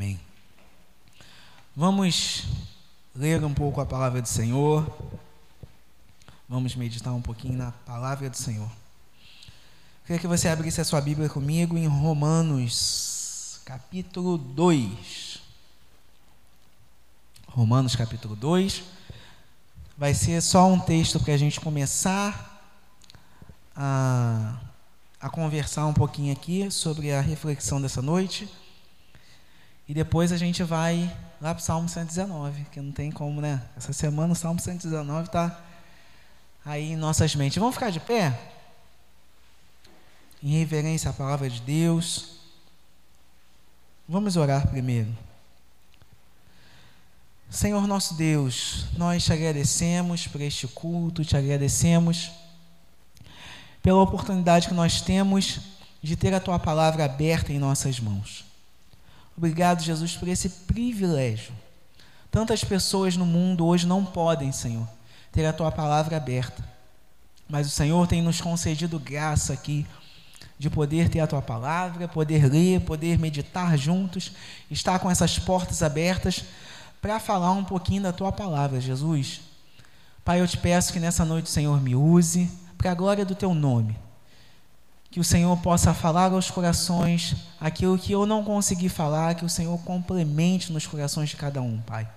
Amém. Vamos ler um pouco a palavra do Senhor. Vamos meditar um pouquinho na palavra do Senhor. Queria que você abrisse a sua Bíblia comigo em Romanos, capítulo 2. Romanos, capítulo 2. Vai ser só um texto para a gente começar a, a conversar um pouquinho aqui sobre a reflexão dessa noite. E depois a gente vai lá para o Salmo 119, que não tem como, né? Essa semana o Salmo 119 está aí em nossas mentes. Vamos ficar de pé? Em reverência à palavra de Deus. Vamos orar primeiro. Senhor nosso Deus, nós te agradecemos por este culto, te agradecemos pela oportunidade que nós temos de ter a tua palavra aberta em nossas mãos. Obrigado, Jesus, por esse privilégio. Tantas pessoas no mundo hoje não podem, Senhor, ter a tua palavra aberta. Mas o Senhor tem nos concedido graça aqui de poder ter a tua palavra, poder ler, poder meditar juntos, estar com essas portas abertas para falar um pouquinho da tua palavra, Jesus. Pai, eu te peço que nessa noite o Senhor me use para a glória do teu nome. Que o Senhor possa falar aos corações aquilo que eu não consegui falar, que o Senhor complemente nos corações de cada um, Pai.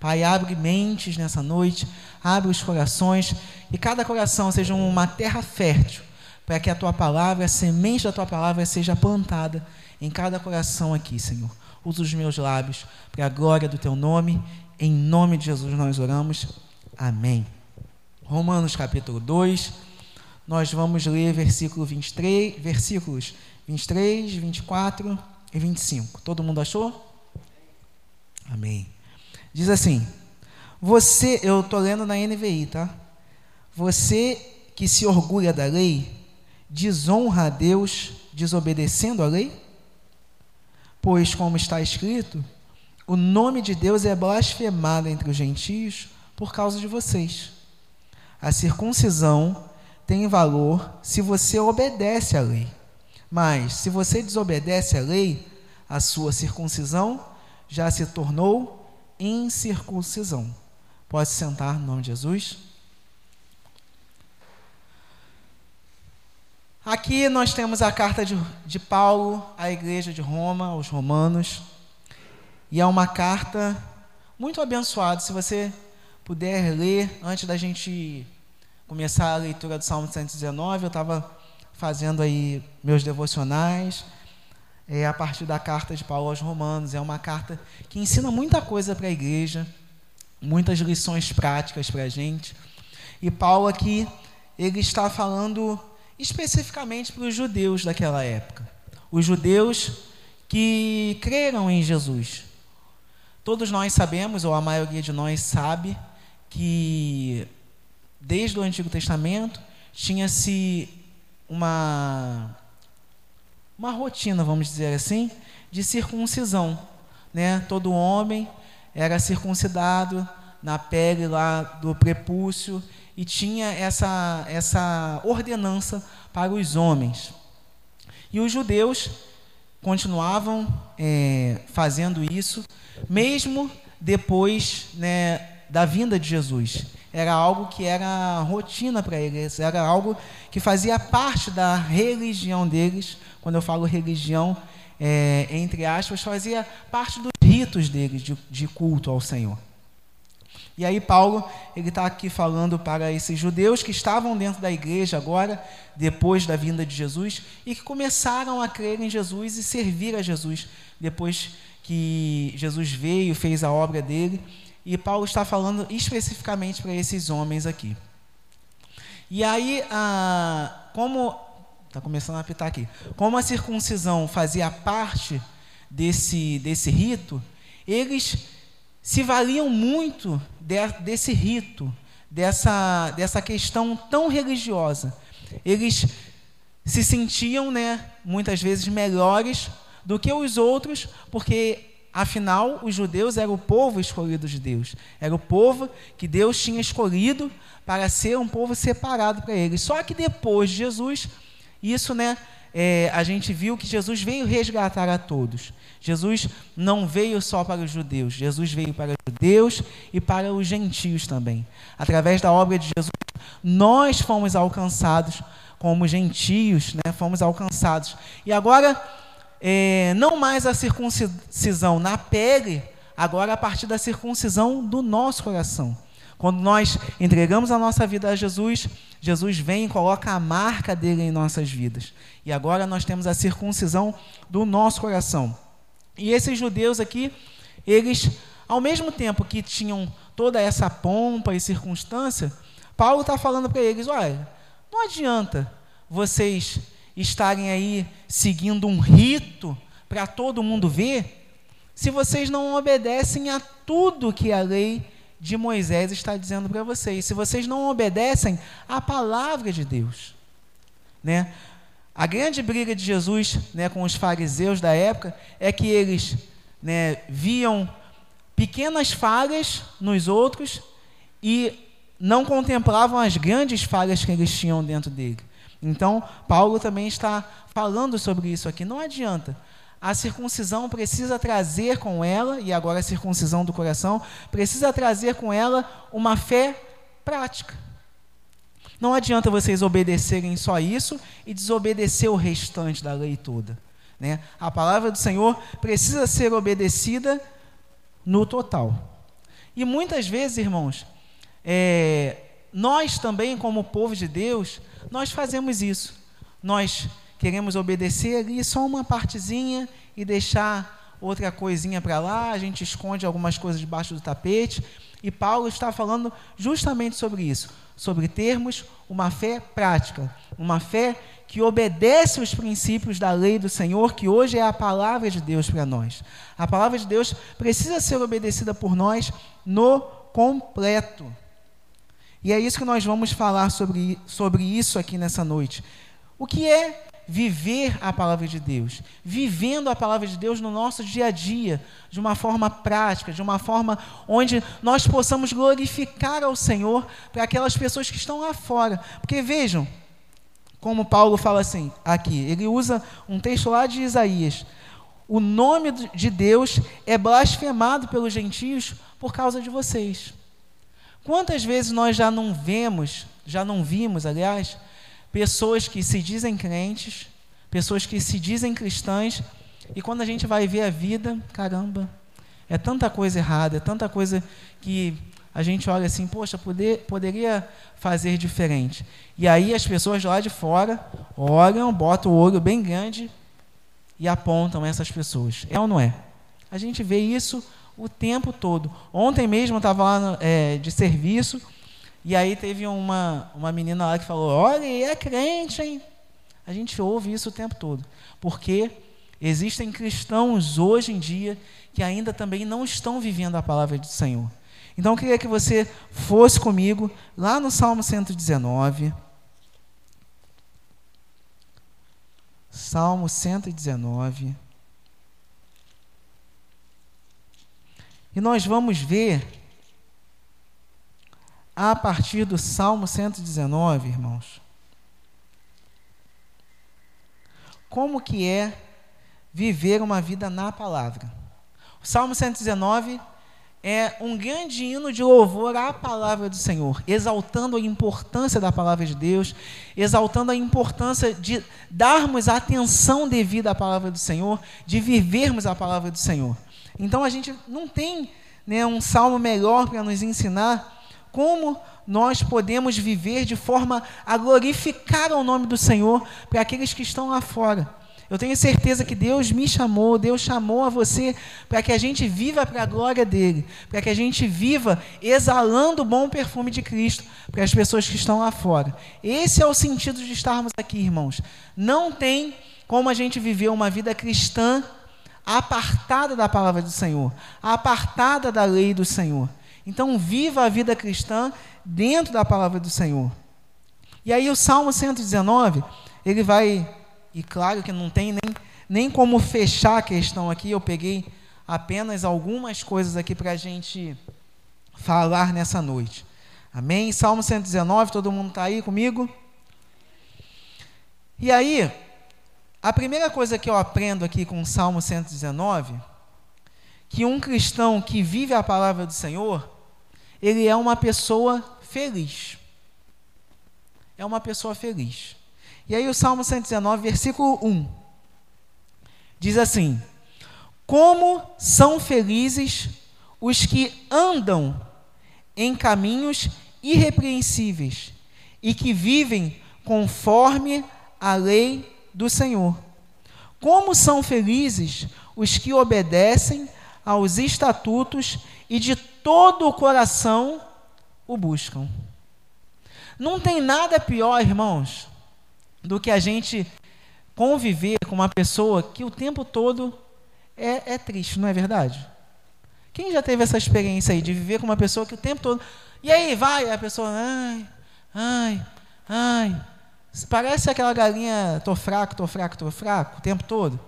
Pai, abre mentes nessa noite, abre os corações, e cada coração seja uma terra fértil, para que a tua palavra, a semente da tua palavra seja plantada em cada coração aqui, Senhor. Usa os meus lábios para a glória do teu nome, em nome de Jesus nós oramos. Amém. Romanos capítulo 2, nós vamos ler versículo 23, versículos 23, 24 e 25. Todo mundo achou? Amém. Diz assim: Você, eu estou lendo na NVI, tá? Você que se orgulha da lei, desonra a Deus desobedecendo a lei? Pois, como está escrito, o nome de Deus é blasfemado entre os gentios por causa de vocês. A circuncisão tem valor se você obedece à lei. Mas, se você desobedece à lei, a sua circuncisão já se tornou incircuncisão. Pode sentar no nome de Jesus. Aqui nós temos a carta de, de Paulo à igreja de Roma, aos romanos. E é uma carta muito abençoada. Se você puder ler antes da gente começar a leitura do Salmo 119, eu estava fazendo aí meus devocionais é, a partir da carta de Paulo aos Romanos. É uma carta que ensina muita coisa para a igreja, muitas lições práticas para a gente. E Paulo aqui, ele está falando especificamente para os judeus daquela época. Os judeus que creram em Jesus. Todos nós sabemos, ou a maioria de nós sabe, que desde o Antigo Testamento tinha-se uma uma rotina, vamos dizer assim, de circuncisão, né? Todo homem era circuncidado na pele lá do prepúcio e tinha essa essa ordenança para os homens. E os judeus continuavam é, fazendo isso, mesmo depois né, da vinda de Jesus. Era algo que era rotina para eles, era algo que fazia parte da religião deles, quando eu falo religião, é, entre aspas, fazia parte dos ritos deles de, de culto ao Senhor. E aí Paulo ele está aqui falando para esses judeus que estavam dentro da igreja agora, depois da vinda de Jesus, e que começaram a crer em Jesus e servir a Jesus depois que Jesus veio, fez a obra dele. E Paulo está falando especificamente para esses homens aqui. E aí, ah, como Está começando a apitar aqui. Como a circuncisão fazia parte desse, desse rito, eles se valiam muito de, desse rito, dessa, dessa questão tão religiosa. Eles se sentiam, né, muitas vezes, melhores do que os outros, porque Afinal, os judeus eram o povo escolhido de Deus. Era o povo que Deus tinha escolhido para ser um povo separado para eles. Só que depois de Jesus, isso, né, é, a gente viu que Jesus veio resgatar a todos. Jesus não veio só para os judeus, Jesus veio para os judeus e para os gentios também. Através da obra de Jesus, nós fomos alcançados como gentios, né? fomos alcançados. E agora, é, não mais a circuncisão na pele, agora a partir da circuncisão do nosso coração. Quando nós entregamos a nossa vida a Jesus, Jesus vem e coloca a marca dele em nossas vidas. E agora nós temos a circuncisão do nosso coração. E esses judeus aqui, eles, ao mesmo tempo que tinham toda essa pompa e circunstância, Paulo está falando para eles: olha, não adianta vocês estarem aí seguindo um rito para todo mundo ver, se vocês não obedecem a tudo que a lei de Moisés está dizendo para vocês. Se vocês não obedecem à palavra de Deus, né? A grande briga de Jesus, né, com os fariseus da época é que eles, né, viam pequenas falhas nos outros e não contemplavam as grandes falhas que eles tinham dentro dele. Então, Paulo também está falando sobre isso aqui. Não adianta a circuncisão precisa trazer com ela, e agora a circuncisão do coração, precisa trazer com ela uma fé prática. Não adianta vocês obedecerem só isso e desobedecer o restante da lei toda. Né? A palavra do Senhor precisa ser obedecida no total. E muitas vezes, irmãos, é, nós também, como povo de Deus, nós fazemos isso. Nós queremos obedecer ali só uma partezinha e deixar outra coisinha para lá, a gente esconde algumas coisas debaixo do tapete. E Paulo está falando justamente sobre isso, sobre termos uma fé prática, uma fé que obedece os princípios da lei do Senhor, que hoje é a palavra de Deus para nós. A palavra de Deus precisa ser obedecida por nós no completo. E é isso que nós vamos falar sobre, sobre isso aqui nessa noite. O que é viver a palavra de Deus, vivendo a palavra de Deus no nosso dia a dia, de uma forma prática, de uma forma onde nós possamos glorificar ao Senhor para aquelas pessoas que estão lá fora. Porque vejam, como Paulo fala assim aqui, ele usa um texto lá de Isaías. O nome de Deus é blasfemado pelos gentios por causa de vocês. Quantas vezes nós já não vemos, já não vimos, aliás, pessoas que se dizem crentes, pessoas que se dizem cristãs, e quando a gente vai ver a vida, caramba, é tanta coisa errada, é tanta coisa que a gente olha assim, poxa, poder, poderia fazer diferente. E aí as pessoas lá de fora olham, botam o olho bem grande e apontam essas pessoas. É ou não é? A gente vê isso o tempo todo. Ontem mesmo eu estava lá no, é, de serviço e aí teve uma, uma menina lá que falou: Olha, é crente, hein? A gente ouve isso o tempo todo. Porque existem cristãos hoje em dia que ainda também não estão vivendo a palavra do Senhor. Então eu queria que você fosse comigo lá no Salmo 119. Salmo 119. E nós vamos ver a partir do Salmo 119, irmãos. Como que é viver uma vida na palavra? O Salmo 119 é um grande hino de louvor à palavra do Senhor, exaltando a importância da palavra de Deus, exaltando a importância de darmos atenção devida à palavra do Senhor, de vivermos a palavra do Senhor. Então a gente não tem né, um salmo melhor para nos ensinar como nós podemos viver de forma a glorificar o nome do Senhor para aqueles que estão lá fora. Eu tenho certeza que Deus me chamou, Deus chamou a você para que a gente viva para a glória dele, para que a gente viva exalando o bom perfume de Cristo para as pessoas que estão lá fora. Esse é o sentido de estarmos aqui, irmãos. Não tem como a gente viver uma vida cristã apartada da palavra do Senhor, apartada da lei do Senhor. Então, viva a vida cristã dentro da palavra do Senhor. E aí, o Salmo 119, ele vai, e claro que não tem nem, nem como fechar a questão aqui, eu peguei apenas algumas coisas aqui para a gente falar nessa noite. Amém? Salmo 119, todo mundo está aí comigo? E aí, a primeira coisa que eu aprendo aqui com o Salmo 119, que um cristão que vive a palavra do Senhor, ele é uma pessoa feliz. É uma pessoa feliz. E aí o Salmo 119, versículo 1, diz assim: Como são felizes os que andam em caminhos irrepreensíveis e que vivem conforme a lei do Senhor. Como são felizes os que obedecem aos estatutos e de todo o coração o buscam. Não tem nada pior, irmãos, do que a gente conviver com uma pessoa que o tempo todo é, é triste, não é verdade? Quem já teve essa experiência aí de viver com uma pessoa que o tempo todo. E aí, vai, a pessoa. Ai, ai, ai. Parece aquela galinha, tô fraco, tô fraco, tô fraco, o tempo todo.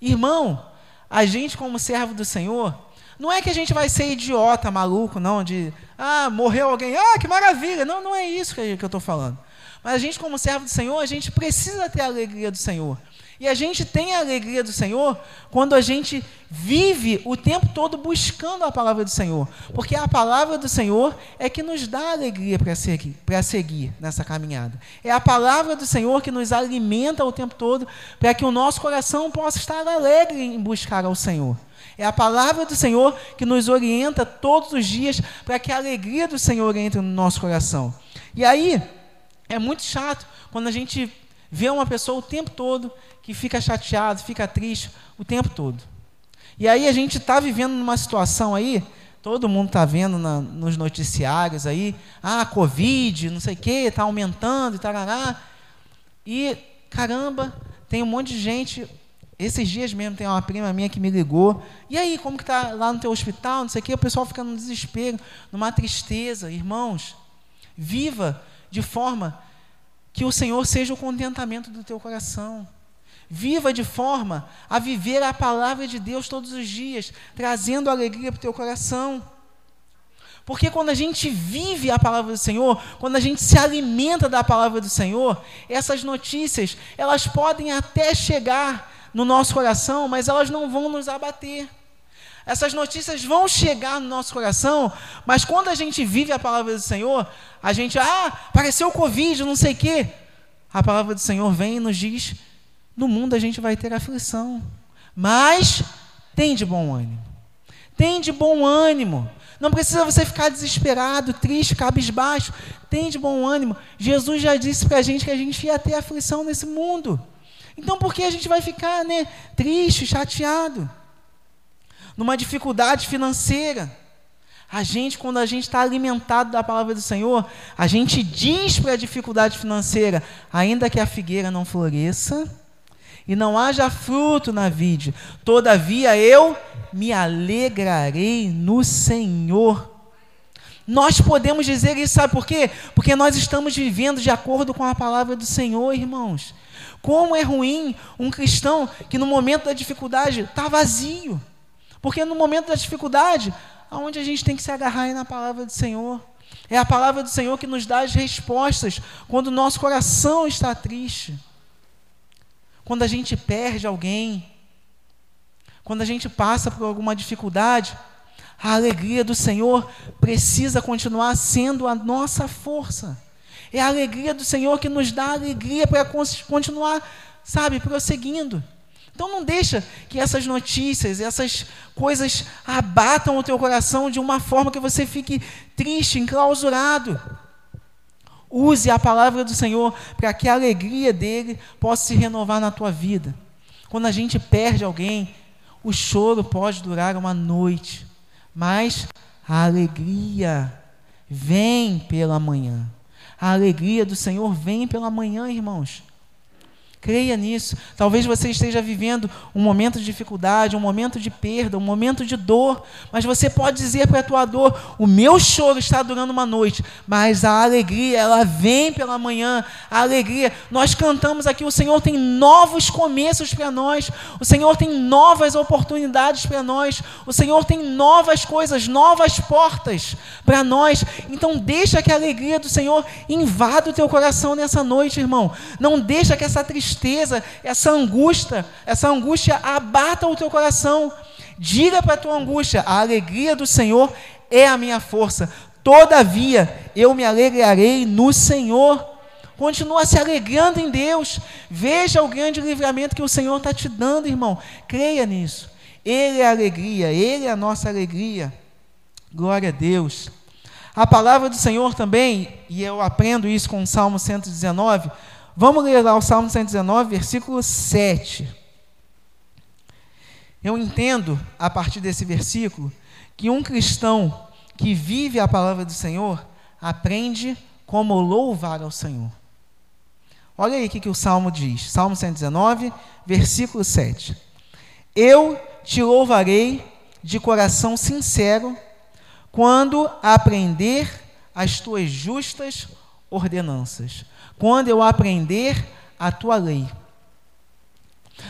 Irmão, a gente, como servo do Senhor, não é que a gente vai ser idiota, maluco, não, de, ah, morreu alguém, ah, que maravilha. Não, não é isso que eu estou falando. Mas a gente, como servo do Senhor, a gente precisa ter a alegria do Senhor. E a gente tem a alegria do Senhor quando a gente vive o tempo todo buscando a palavra do Senhor. Porque a palavra do Senhor é que nos dá alegria para seguir, para seguir nessa caminhada. É a palavra do Senhor que nos alimenta o tempo todo para que o nosso coração possa estar alegre em buscar ao Senhor. É a palavra do Senhor que nos orienta todos os dias para que a alegria do Senhor entre no nosso coração. E aí, é muito chato quando a gente vê uma pessoa o tempo todo que fica chateado, fica triste o tempo todo. E aí a gente está vivendo numa situação aí, todo mundo está vendo na, nos noticiários aí, ah, Covid, não sei o que, está aumentando e tarará. E, caramba, tem um monte de gente. Esses dias mesmo tem uma prima minha que me ligou. E aí, como que está lá no teu hospital, não sei o que, o pessoal fica no desespero, numa tristeza. Irmãos, viva de forma que o Senhor seja o contentamento do teu coração. Viva de forma a viver a palavra de Deus todos os dias, trazendo alegria para o teu coração. Porque quando a gente vive a palavra do Senhor, quando a gente se alimenta da palavra do Senhor, essas notícias, elas podem até chegar no nosso coração, mas elas não vão nos abater. Essas notícias vão chegar no nosso coração, mas quando a gente vive a palavra do Senhor, a gente, ah, apareceu o Covid, não sei o quê. A palavra do Senhor vem e nos diz no mundo a gente vai ter aflição. Mas tem de bom ânimo. Tem de bom ânimo. Não precisa você ficar desesperado, triste, cabisbaixo. Tem de bom ânimo. Jesus já disse para a gente que a gente ia ter aflição nesse mundo. Então por que a gente vai ficar né, triste, chateado? Numa dificuldade financeira. A gente, quando a gente está alimentado da palavra do Senhor, a gente diz para a dificuldade financeira: ainda que a figueira não floresça, e não haja fruto na vide, todavia eu me alegrarei no Senhor. Nós podemos dizer isso, sabe por quê? Porque nós estamos vivendo de acordo com a palavra do Senhor, irmãos. Como é ruim um cristão que no momento da dificuldade está vazio. Porque no momento da dificuldade, aonde a gente tem que se agarrar é na palavra do Senhor. É a palavra do Senhor que nos dá as respostas quando o nosso coração está triste quando a gente perde alguém, quando a gente passa por alguma dificuldade, a alegria do Senhor precisa continuar sendo a nossa força. É a alegria do Senhor que nos dá alegria para continuar, sabe, prosseguindo. Então não deixa que essas notícias, essas coisas abatam o teu coração de uma forma que você fique triste, enclausurado. Use a palavra do Senhor para que a alegria dele possa se renovar na tua vida. Quando a gente perde alguém, o choro pode durar uma noite, mas a alegria vem pela manhã. A alegria do Senhor vem pela manhã, irmãos. Creia nisso. Talvez você esteja vivendo um momento de dificuldade, um momento de perda, um momento de dor, mas você pode dizer para a tua dor: o meu choro está durando uma noite, mas a alegria, ela vem pela manhã. A alegria, nós cantamos aqui: o Senhor tem novos começos para nós, o Senhor tem novas oportunidades para nós, o Senhor tem novas coisas, novas portas para nós. Então, deixa que a alegria do Senhor invada o teu coração nessa noite, irmão. Não deixa que essa tristeza tristeza, essa angústia, essa angústia abata o teu coração. Diga para a tua angústia: a alegria do Senhor é a minha força. Todavia, eu me alegrarei no Senhor. Continua se alegrando em Deus. Veja o grande livramento que o Senhor está te dando, irmão. Creia nisso. Ele é a alegria, Ele é a nossa alegria. Glória a Deus. A palavra do Senhor também, e eu aprendo isso com o Salmo 119. Vamos ler lá o Salmo 119, versículo 7. Eu entendo, a partir desse versículo, que um cristão que vive a palavra do Senhor aprende como louvar ao Senhor. Olha aí o que, que o Salmo diz. Salmo 119, versículo 7. Eu te louvarei de coração sincero quando aprender as tuas justas ordenanças, quando eu aprender a tua lei.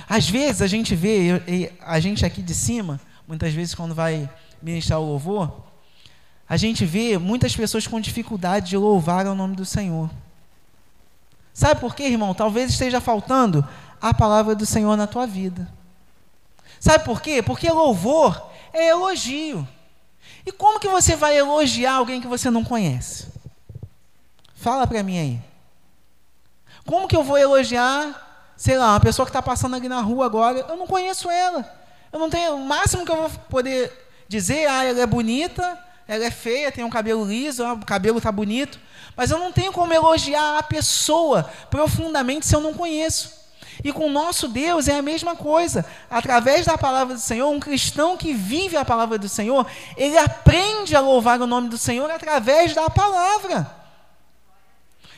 Às vezes a gente vê, a gente aqui de cima, muitas vezes quando vai ministrar o louvor, a gente vê muitas pessoas com dificuldade de louvar o nome do Senhor. Sabe por quê, irmão? Talvez esteja faltando a palavra do Senhor na tua vida. Sabe por quê? Porque louvor é elogio. E como que você vai elogiar alguém que você não conhece? Fala para mim aí. Como que eu vou elogiar, sei lá, uma pessoa que está passando ali na rua agora? Eu não conheço ela. Eu não tenho. O máximo que eu vou poder dizer, ah, ela é bonita, ela é feia, tem um cabelo liso, o cabelo está bonito. Mas eu não tenho como elogiar a pessoa profundamente se eu não conheço. E com o nosso Deus é a mesma coisa. Através da palavra do Senhor, um cristão que vive a palavra do Senhor, ele aprende a louvar o nome do Senhor através da palavra.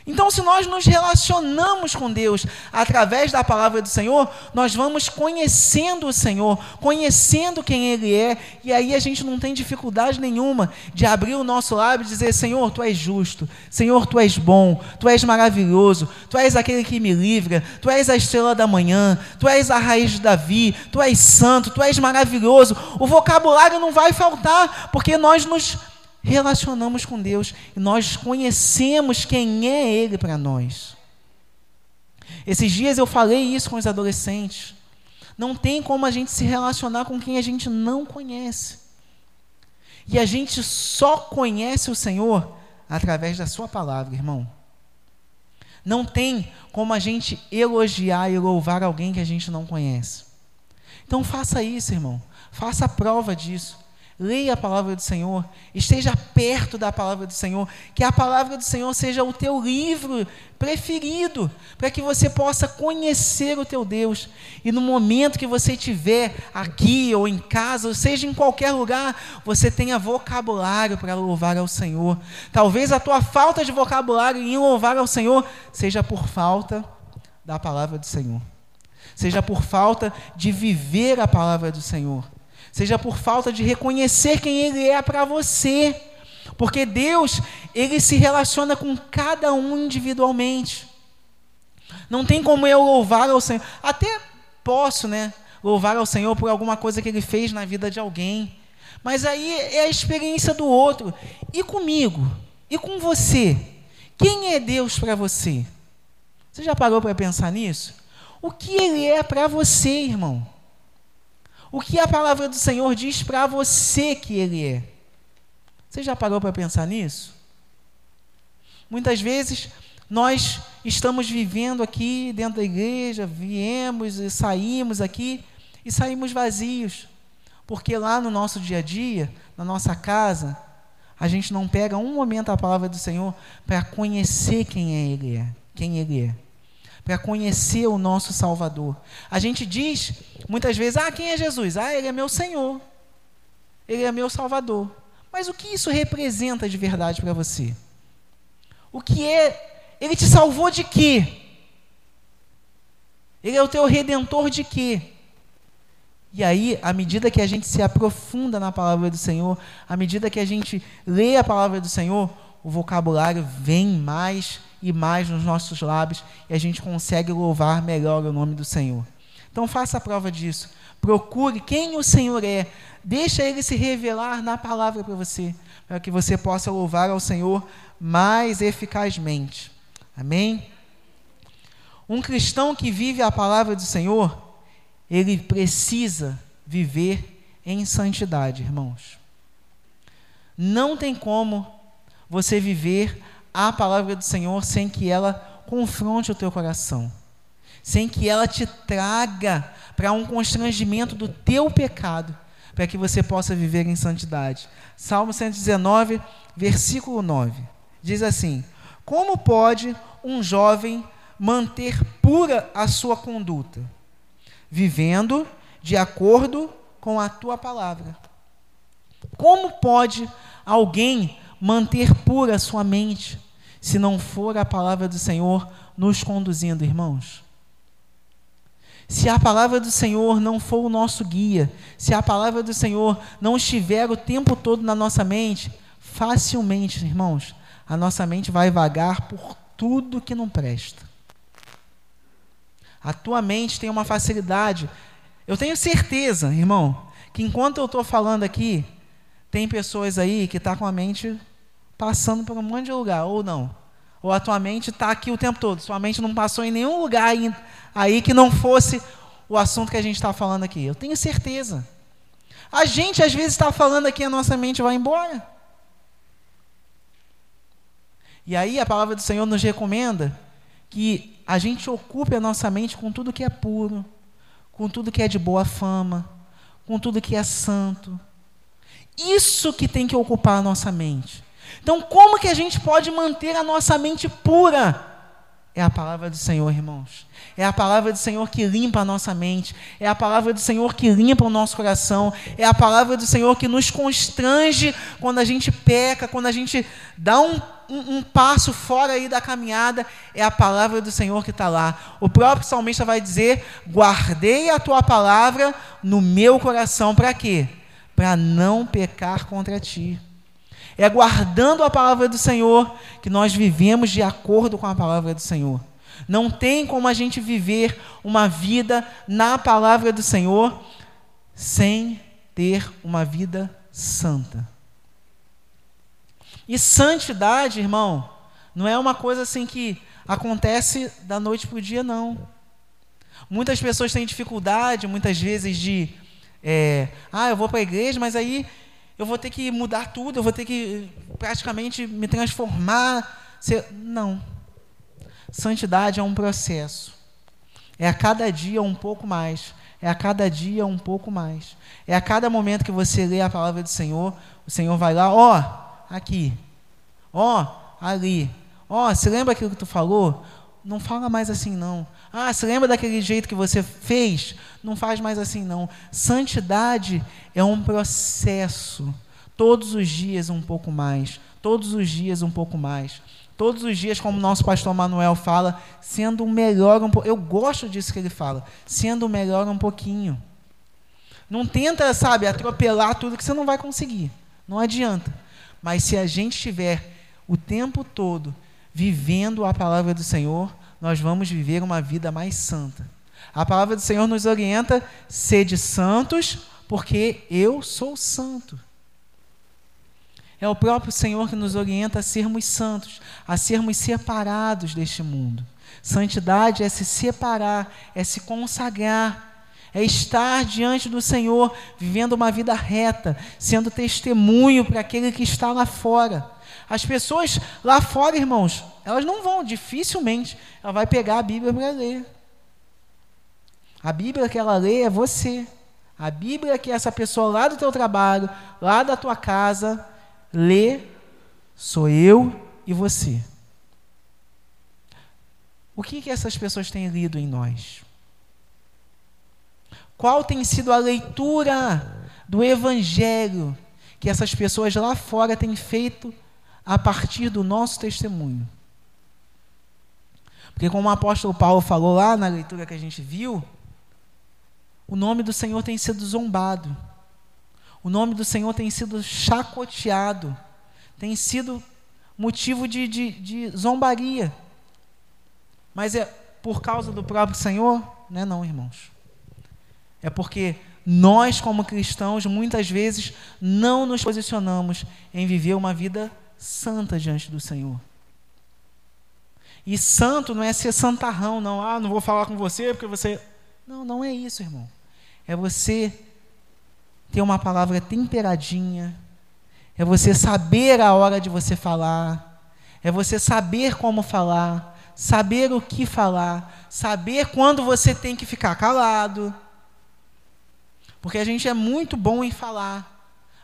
Então, se nós nos relacionamos com Deus através da palavra do Senhor, nós vamos conhecendo o Senhor, conhecendo quem Ele é, e aí a gente não tem dificuldade nenhuma de abrir o nosso lábio e dizer: Senhor, Tu és justo, Senhor, Tu és bom, Tu és maravilhoso, Tu és aquele que me livra, Tu és a estrela da manhã, Tu és a raiz de Davi, Tu és santo, Tu és maravilhoso. O vocabulário não vai faltar, porque nós nos relacionamos com Deus e nós conhecemos quem é Ele para nós. Esses dias eu falei isso com os adolescentes. Não tem como a gente se relacionar com quem a gente não conhece. E a gente só conhece o Senhor através da Sua palavra, irmão. Não tem como a gente elogiar e louvar alguém que a gente não conhece. Então faça isso, irmão. Faça prova disso. Leia a palavra do Senhor, esteja perto da palavra do Senhor, que a palavra do Senhor seja o teu livro preferido, para que você possa conhecer o teu Deus. E no momento que você estiver aqui ou em casa, ou seja em qualquer lugar, você tenha vocabulário para louvar ao Senhor. Talvez a tua falta de vocabulário em louvar ao Senhor seja por falta da palavra do Senhor, seja por falta de viver a palavra do Senhor seja por falta de reconhecer quem Ele é para você. Porque Deus, Ele se relaciona com cada um individualmente. Não tem como eu louvar ao Senhor. Até posso, né? Louvar ao Senhor por alguma coisa que Ele fez na vida de alguém. Mas aí é a experiência do outro. E comigo? E com você? Quem é Deus para você? Você já parou para pensar nisso? O que Ele é para você, irmão? O que a palavra do Senhor diz para você que Ele é? Você já parou para pensar nisso? Muitas vezes nós estamos vivendo aqui dentro da igreja, viemos e saímos aqui e saímos vazios, porque lá no nosso dia a dia, na nossa casa, a gente não pega um momento a palavra do Senhor para conhecer quem é Ele é, quem Ele é para conhecer o nosso Salvador. A gente diz muitas vezes: ah, quem é Jesus? Ah, ele é meu Senhor, ele é meu Salvador. Mas o que isso representa de verdade para você? O que é? Ele te salvou de quê? Ele é o teu redentor de quê? E aí, à medida que a gente se aprofunda na palavra do Senhor, à medida que a gente lê a palavra do Senhor, o vocabulário vem mais e mais nos nossos lábios e a gente consegue louvar melhor o nome do Senhor. Então faça a prova disso. Procure quem o Senhor é. Deixa ele se revelar na palavra para você, para que você possa louvar ao Senhor mais eficazmente. Amém? Um cristão que vive a palavra do Senhor, ele precisa viver em santidade, irmãos. Não tem como você viver a palavra do Senhor sem que ela confronte o teu coração, sem que ela te traga para um constrangimento do teu pecado, para que você possa viver em santidade. Salmo 119, versículo 9. Diz assim: Como pode um jovem manter pura a sua conduta? Vivendo de acordo com a tua palavra. Como pode alguém manter pura a sua mente se não for a palavra do Senhor nos conduzindo, irmãos? Se a palavra do Senhor não for o nosso guia, se a palavra do Senhor não estiver o tempo todo na nossa mente, facilmente, irmãos, a nossa mente vai vagar por tudo que não presta. A tua mente tem uma facilidade. Eu tenho certeza, irmão, que enquanto eu estou falando aqui, tem pessoas aí que estão tá com a mente passando por um monte de lugar, ou não. Ou a tua mente está aqui o tempo todo. Sua mente não passou em nenhum lugar aí que não fosse o assunto que a gente está falando aqui. Eu tenho certeza. A gente às vezes está falando aqui, a nossa mente vai embora. E aí a palavra do Senhor nos recomenda que a gente ocupe a nossa mente com tudo que é puro, com tudo que é de boa fama, com tudo que é santo. Isso que tem que ocupar a nossa mente. Então, como que a gente pode manter a nossa mente pura? É a palavra do Senhor, irmãos. É a palavra do Senhor que limpa a nossa mente. É a palavra do Senhor que limpa o nosso coração. É a palavra do Senhor que nos constrange quando a gente peca, quando a gente dá um, um, um passo fora aí da caminhada. É a palavra do Senhor que está lá. O próprio salmista vai dizer: Guardei a tua palavra no meu coração. Para quê? Para não pecar contra ti. É guardando a palavra do Senhor que nós vivemos de acordo com a palavra do Senhor. Não tem como a gente viver uma vida na palavra do Senhor sem ter uma vida santa. E santidade, irmão, não é uma coisa assim que acontece da noite para o dia, não. Muitas pessoas têm dificuldade, muitas vezes, de. É, ah, eu vou para a igreja, mas aí eu vou ter que mudar tudo, eu vou ter que praticamente me transformar. Não. Santidade é um processo. É a cada dia um pouco mais. É a cada dia um pouco mais. É a cada momento que você lê a palavra do Senhor, o Senhor vai lá, ó, aqui. Ó, ali. Ó, oh, você lembra aquilo que tu falou? Não fala mais assim não. Ah, se lembra daquele jeito que você fez? Não faz mais assim não. Santidade é um processo. Todos os dias um pouco mais. Todos os dias um pouco mais. Todos os dias, como nosso pastor Manuel fala, sendo o melhor um pouco. Eu gosto disso que ele fala. Sendo o melhor um pouquinho. Não tenta, sabe, atropelar tudo que você não vai conseguir. Não adianta. Mas se a gente estiver o tempo todo vivendo a palavra do Senhor, nós vamos viver uma vida mais santa. A palavra do Senhor nos orienta: sede santos, porque eu sou santo. É o próprio Senhor que nos orienta a sermos santos, a sermos separados deste mundo. Santidade é se separar, é se consagrar, é estar diante do Senhor, vivendo uma vida reta, sendo testemunho para aquele que está lá fora. As pessoas lá fora, irmãos, elas não vão, dificilmente, ela vai pegar a Bíblia para ler. A Bíblia que ela lê é você. A Bíblia que essa pessoa lá do teu trabalho, lá da tua casa, lê, sou eu e você. O que, que essas pessoas têm lido em nós? Qual tem sido a leitura do Evangelho que essas pessoas lá fora têm feito a partir do nosso testemunho? Porque, como o apóstolo Paulo falou lá na leitura que a gente viu, o nome do Senhor tem sido zombado, o nome do Senhor tem sido chacoteado, tem sido motivo de, de, de zombaria. Mas é por causa do próprio Senhor? Não é, não, irmãos. É porque nós, como cristãos, muitas vezes não nos posicionamos em viver uma vida santa diante do Senhor. E santo não é ser santarrão, não. Ah, não vou falar com você porque você. Não, não é isso, irmão. É você ter uma palavra temperadinha. É você saber a hora de você falar. É você saber como falar. Saber o que falar. Saber quando você tem que ficar calado. Porque a gente é muito bom em falar.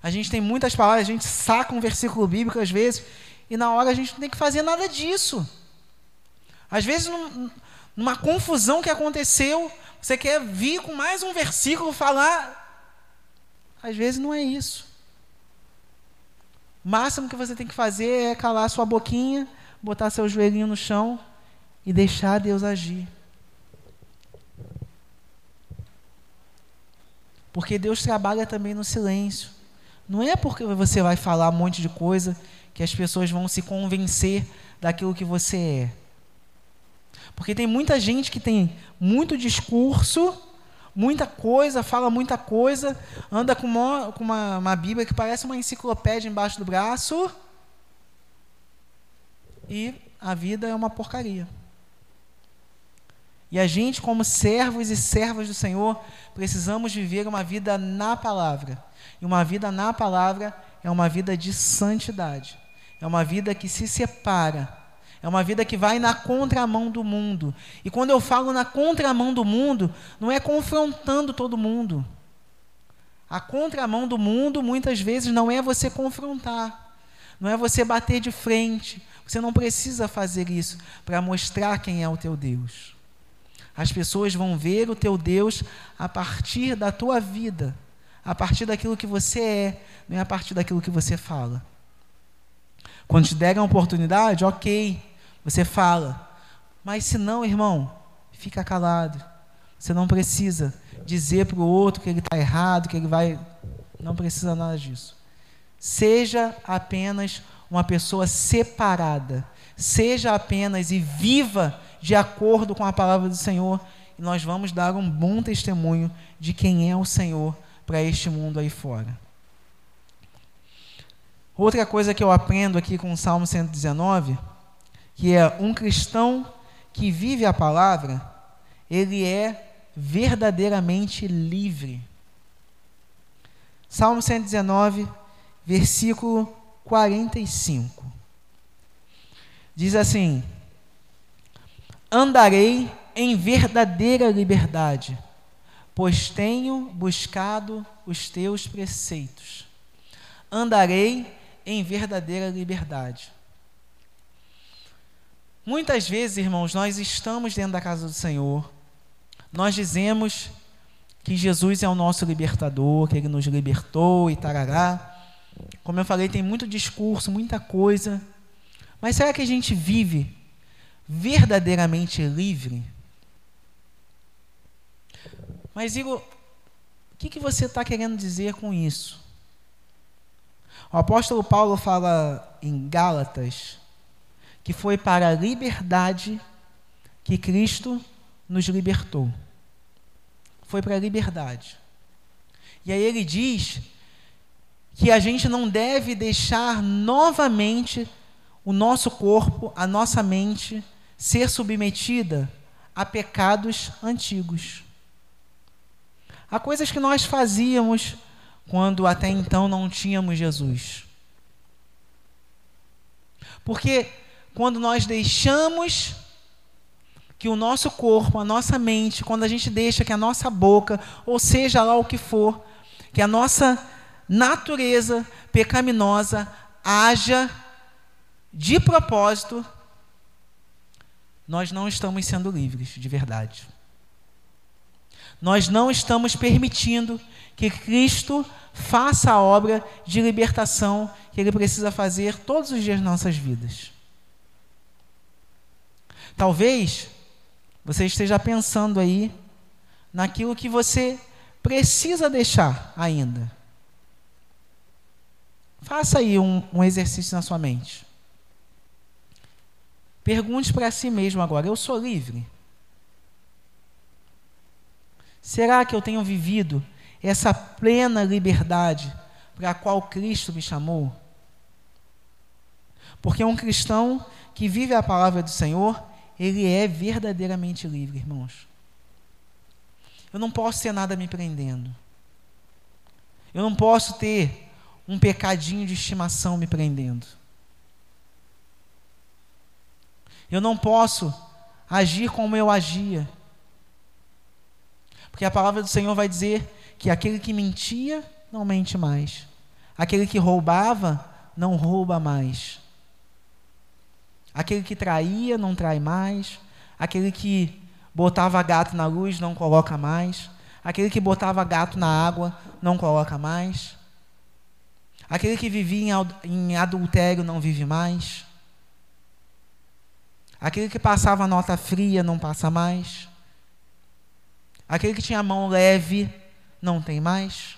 A gente tem muitas palavras, a gente saca um versículo bíblico às vezes, e na hora a gente não tem que fazer nada disso. Às vezes, num, numa confusão que aconteceu, você quer vir com mais um versículo falar. Às vezes não é isso. O máximo que você tem que fazer é calar sua boquinha, botar seu joelhinho no chão e deixar Deus agir. Porque Deus trabalha também no silêncio. Não é porque você vai falar um monte de coisa que as pessoas vão se convencer daquilo que você é. Porque tem muita gente que tem muito discurso, muita coisa, fala muita coisa, anda com uma, com uma, uma Bíblia que parece uma enciclopédia embaixo do braço, e a vida é uma porcaria. E a gente, como servos e servas do Senhor, precisamos viver uma vida na palavra. E uma vida na palavra é uma vida de santidade. É uma vida que se separa é uma vida que vai na contramão do mundo. E quando eu falo na contramão do mundo, não é confrontando todo mundo. A contramão do mundo, muitas vezes, não é você confrontar, não é você bater de frente. Você não precisa fazer isso para mostrar quem é o teu Deus. As pessoas vão ver o teu Deus a partir da tua vida, a partir daquilo que você é, não é a partir daquilo que você fala. Quando te derem a oportunidade, ok, você fala. Mas se não, irmão, fica calado. Você não precisa dizer para o outro que ele está errado, que ele vai. Não precisa nada disso. Seja apenas uma pessoa separada. Seja apenas e viva de acordo com a palavra do Senhor. E nós vamos dar um bom testemunho de quem é o Senhor para este mundo aí fora. Outra coisa que eu aprendo aqui com o Salmo 119 que é um cristão que vive a palavra, ele é verdadeiramente livre. Salmo 119, versículo 45. Diz assim: Andarei em verdadeira liberdade, pois tenho buscado os teus preceitos. Andarei em verdadeira liberdade. Muitas vezes, irmãos, nós estamos dentro da casa do Senhor, nós dizemos que Jesus é o nosso libertador, que ele nos libertou e tarará. Como eu falei, tem muito discurso, muita coisa. Mas será que a gente vive verdadeiramente livre? Mas, Igor, o que, que você está querendo dizer com isso? O apóstolo Paulo fala em Gálatas que foi para a liberdade que Cristo nos libertou. Foi para a liberdade. E aí ele diz que a gente não deve deixar novamente o nosso corpo, a nossa mente, ser submetida a pecados antigos. Há coisas que nós fazíamos quando até então não tínhamos Jesus. Porque quando nós deixamos que o nosso corpo, a nossa mente, quando a gente deixa que a nossa boca, ou seja lá o que for, que a nossa natureza pecaminosa haja de propósito, nós não estamos sendo livres de verdade. Nós não estamos permitindo que Cristo faça a obra de libertação que Ele precisa fazer todos os dias nas nossas vidas. Talvez você esteja pensando aí naquilo que você precisa deixar ainda. Faça aí um, um exercício na sua mente. Pergunte para si mesmo agora: eu sou livre? Será que eu tenho vivido essa plena liberdade para a qual Cristo me chamou? Porque um cristão que vive a palavra do Senhor, ele é verdadeiramente livre, irmãos. Eu não posso ter nada me prendendo. Eu não posso ter um pecadinho de estimação me prendendo. Eu não posso agir como eu agia. Porque a palavra do Senhor vai dizer que aquele que mentia não mente mais. Aquele que roubava não rouba mais. Aquele que traía não trai mais. Aquele que botava gato na luz não coloca mais. Aquele que botava gato na água não coloca mais. Aquele que vivia em adultério não vive mais. Aquele que passava nota fria não passa mais. Aquele que tinha mão leve não tem mais.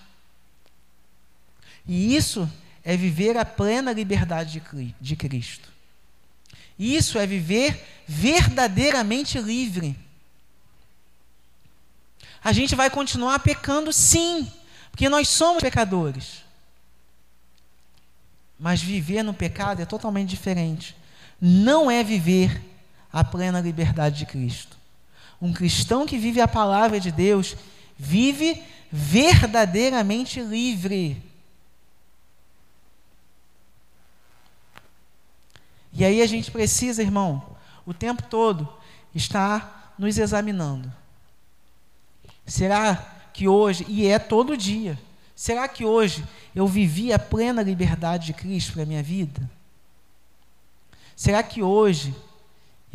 E isso é viver a plena liberdade de Cristo. Isso é viver verdadeiramente livre. A gente vai continuar pecando, sim, porque nós somos pecadores. Mas viver no pecado é totalmente diferente. Não é viver a plena liberdade de Cristo. Um cristão que vive a palavra de Deus vive verdadeiramente livre. E aí a gente precisa, irmão, o tempo todo estar nos examinando. Será que hoje, e é todo dia, será que hoje eu vivi a plena liberdade de Cristo para a minha vida? Será que hoje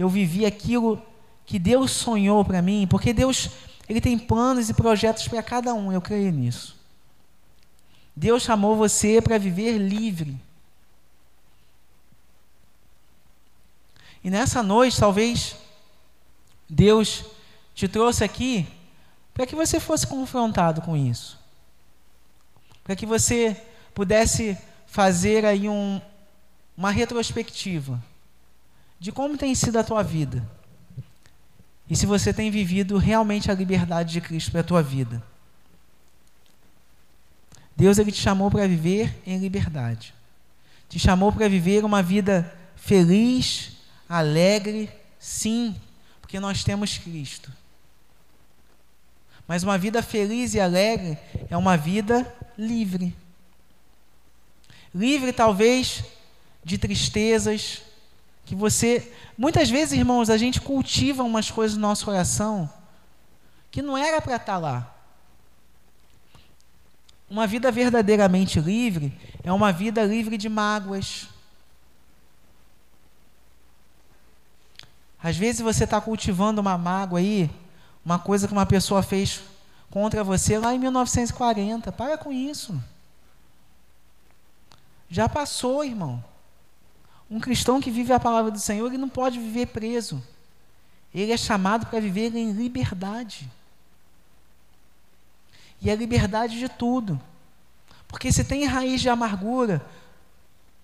eu vivi aquilo que Deus sonhou para mim? Porque Deus, Ele tem planos e projetos para cada um, eu creio nisso. Deus chamou você para viver livre. E nessa noite, talvez, Deus te trouxe aqui para que você fosse confrontado com isso. Para que você pudesse fazer aí um, uma retrospectiva de como tem sido a tua vida. E se você tem vivido realmente a liberdade de Cristo para a tua vida. Deus ele te chamou para viver em liberdade. Te chamou para viver uma vida feliz, alegre, sim, porque nós temos Cristo. Mas uma vida feliz e alegre é uma vida livre. Livre, talvez, de tristezas, que você. Muitas vezes, irmãos, a gente cultiva umas coisas no nosso coração que não era para estar tá lá. Uma vida verdadeiramente livre é uma vida livre de mágoas, Às vezes você está cultivando uma mágoa aí, uma coisa que uma pessoa fez contra você lá em 1940. Para com isso. Já passou, irmão. Um cristão que vive a palavra do Senhor, ele não pode viver preso. Ele é chamado para viver em liberdade. E é liberdade de tudo. Porque se tem raiz de amargura,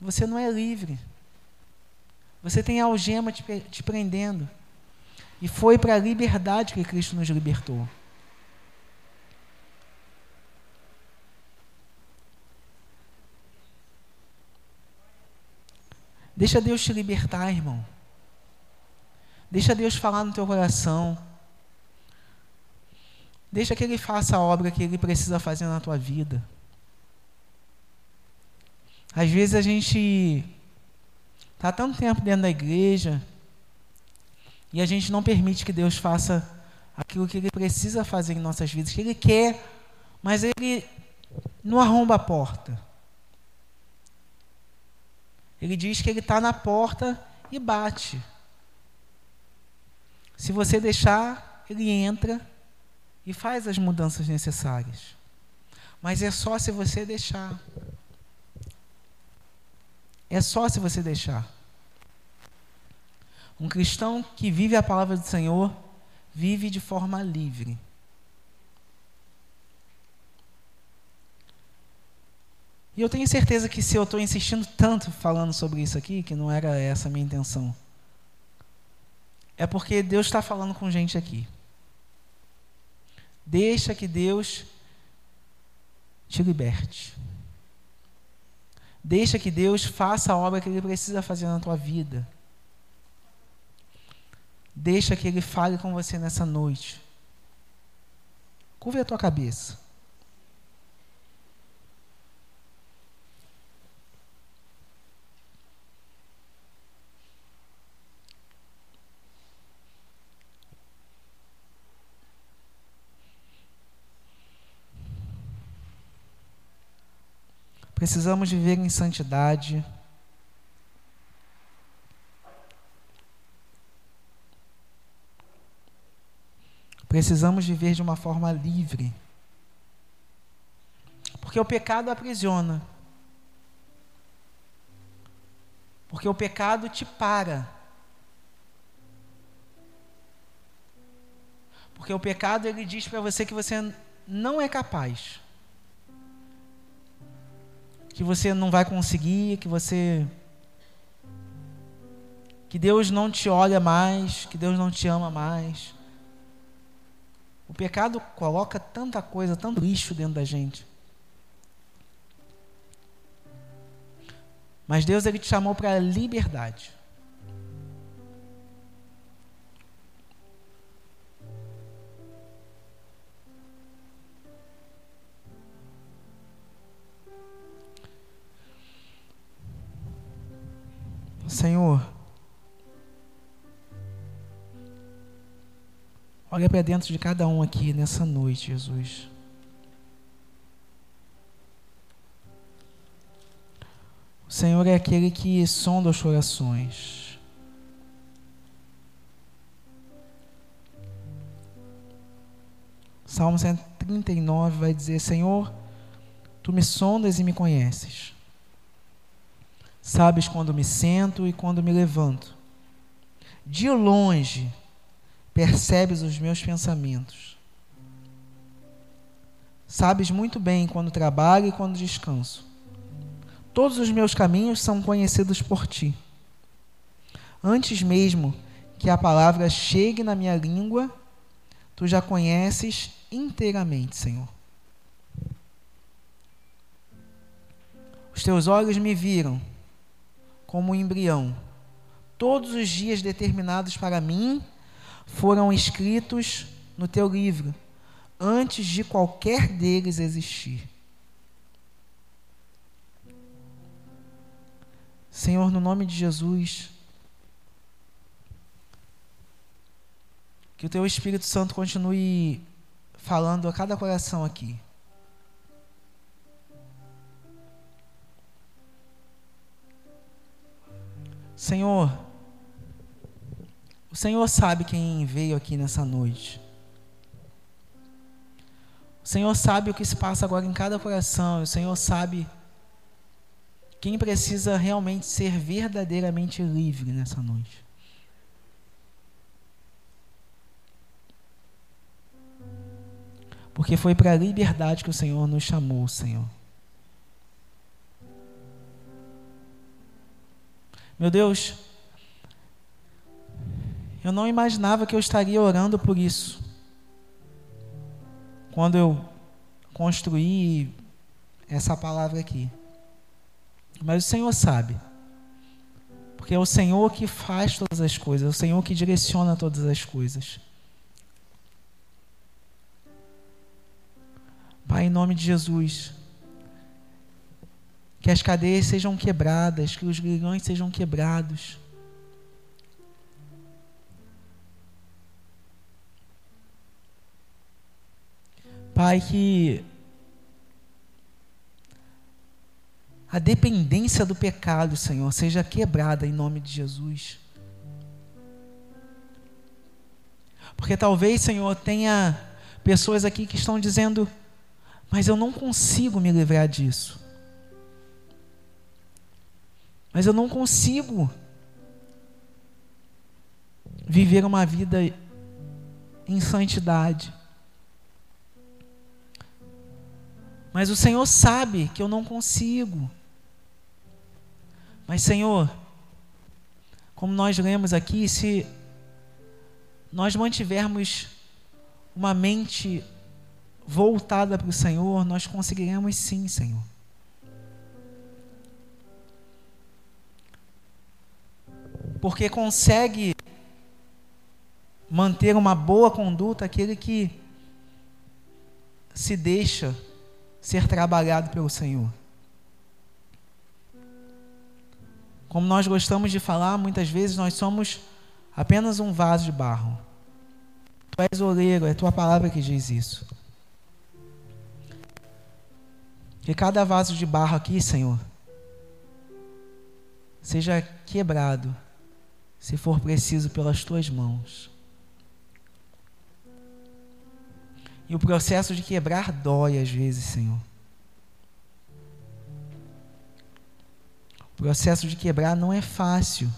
você não é livre. Você tem a algema te, te prendendo. E foi para a liberdade que Cristo nos libertou. Deixa Deus te libertar, irmão. Deixa Deus falar no teu coração. Deixa que Ele faça a obra que Ele precisa fazer na tua vida. Às vezes a gente Está tanto tempo dentro da igreja e a gente não permite que Deus faça aquilo que Ele precisa fazer em nossas vidas, que Ele quer, mas Ele não arromba a porta. Ele diz que Ele está na porta e bate. Se você deixar, Ele entra e faz as mudanças necessárias. Mas é só se você deixar. É só se você deixar. Um cristão que vive a palavra do Senhor vive de forma livre. E eu tenho certeza que se eu estou insistindo tanto falando sobre isso aqui, que não era essa a minha intenção, é porque Deus está falando com gente aqui. Deixa que Deus te liberte. Deixa que Deus faça a obra que Ele precisa fazer na tua vida. deixa que Ele fale com você nessa noite. Curva a tua cabeça. Precisamos viver em santidade. Precisamos viver de uma forma livre. Porque o pecado aprisiona. Porque o pecado te para. Porque o pecado ele diz para você que você não é capaz que você não vai conseguir, que você que Deus não te olha mais, que Deus não te ama mais. O pecado coloca tanta coisa, tanto lixo dentro da gente. Mas Deus ele te chamou para a liberdade. Senhor, olha para dentro de cada um aqui nessa noite, Jesus. O Senhor é aquele que sonda os corações. Salmo 139 vai dizer: Senhor, tu me sondas e me conheces. Sabes quando me sento e quando me levanto. De longe percebes os meus pensamentos. Sabes muito bem quando trabalho e quando descanso. Todos os meus caminhos são conhecidos por ti. Antes mesmo que a palavra chegue na minha língua, tu já conheces inteiramente, Senhor. Os teus olhos me viram como um embrião. Todos os dias determinados para mim foram escritos no teu livro, antes de qualquer deles existir. Senhor, no nome de Jesus, que o teu Espírito Santo continue falando a cada coração aqui. Senhor, o Senhor sabe quem veio aqui nessa noite. O Senhor sabe o que se passa agora em cada coração. O Senhor sabe quem precisa realmente ser verdadeiramente livre nessa noite. Porque foi para a liberdade que o Senhor nos chamou, Senhor. Meu Deus, eu não imaginava que eu estaria orando por isso. Quando eu construí essa palavra aqui. Mas o Senhor sabe. Porque é o Senhor que faz todas as coisas, é o Senhor que direciona todas as coisas. Pai, em nome de Jesus, que as cadeias sejam quebradas, que os grilhões sejam quebrados. Pai, que a dependência do pecado, Senhor, seja quebrada em nome de Jesus. Porque talvez, Senhor, tenha pessoas aqui que estão dizendo, mas eu não consigo me livrar disso mas eu não consigo viver uma vida em santidade. Mas o Senhor sabe que eu não consigo. Mas, Senhor, como nós lemos aqui, se nós mantivermos uma mente voltada para o Senhor, nós conseguiremos sim, Senhor. Porque consegue manter uma boa conduta aquele que se deixa ser trabalhado pelo Senhor. Como nós gostamos de falar, muitas vezes nós somos apenas um vaso de barro. Tu és oleiro, é tua palavra que diz isso. Que cada vaso de barro aqui, Senhor, seja quebrado, se for preciso, pelas tuas mãos. E o processo de quebrar dói às vezes, Senhor. O processo de quebrar não é fácil,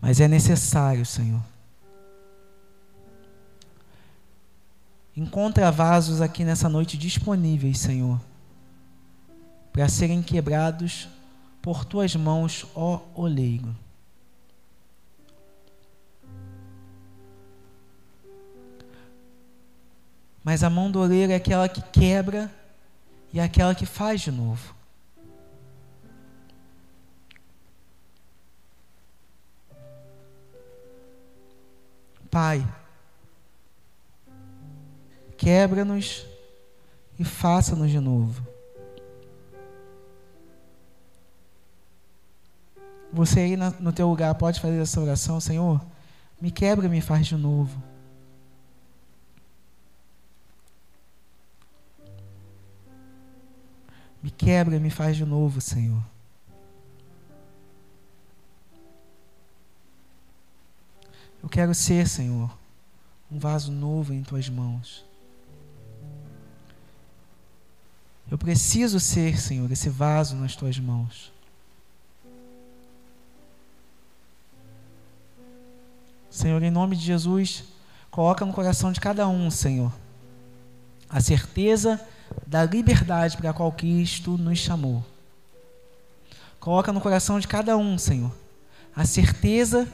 mas é necessário, Senhor. Encontra vasos aqui nessa noite disponíveis, Senhor, para serem quebrados por tuas mãos, ó oleiro. Mas a mão do oleiro é aquela que quebra e é aquela que faz de novo. Pai, quebra-nos e faça-nos de novo. Você aí no teu lugar pode fazer essa oração, Senhor, me quebra e me faz de novo. Me quebra e me faz de novo, Senhor. Eu quero ser, Senhor, um vaso novo em tuas mãos. Eu preciso ser, Senhor, esse vaso nas tuas mãos. Senhor, em nome de Jesus, coloca no coração de cada um, Senhor, a certeza da liberdade para a qual Cristo nos chamou. Coloca no coração de cada um, Senhor, a certeza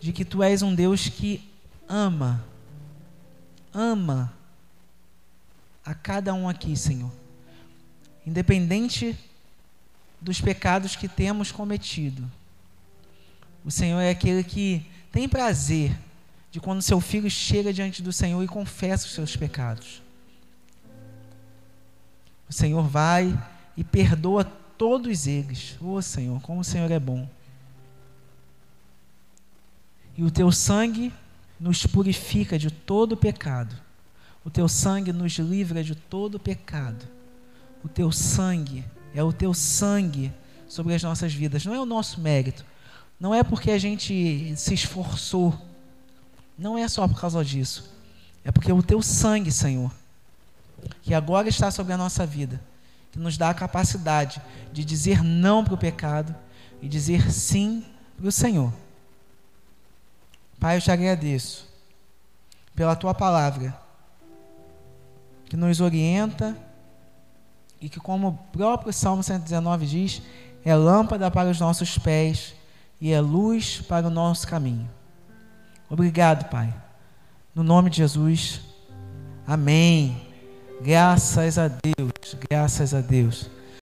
de que Tu és um Deus que ama, ama a cada um aqui, Senhor, independente dos pecados que temos cometido. O Senhor é aquele que tem prazer de quando seu filho chega diante do Senhor e confessa os seus pecados. O Senhor vai e perdoa todos eles. Ô oh, Senhor, como o Senhor é bom. E o teu sangue nos purifica de todo pecado. O teu sangue nos livra de todo pecado. O teu sangue é o teu sangue sobre as nossas vidas. Não é o nosso mérito. Não é porque a gente se esforçou. Não é só por causa disso. É porque o teu sangue, Senhor, que agora está sobre a nossa vida, que nos dá a capacidade de dizer não para o pecado e dizer sim para o Senhor. Pai, eu te agradeço pela tua palavra que nos orienta e que, como o próprio Salmo 119 diz, é lâmpada para os nossos pés e é luz para o nosso caminho. Obrigado, Pai. No nome de Jesus. Amém. Graças a Deus. Graças a Deus.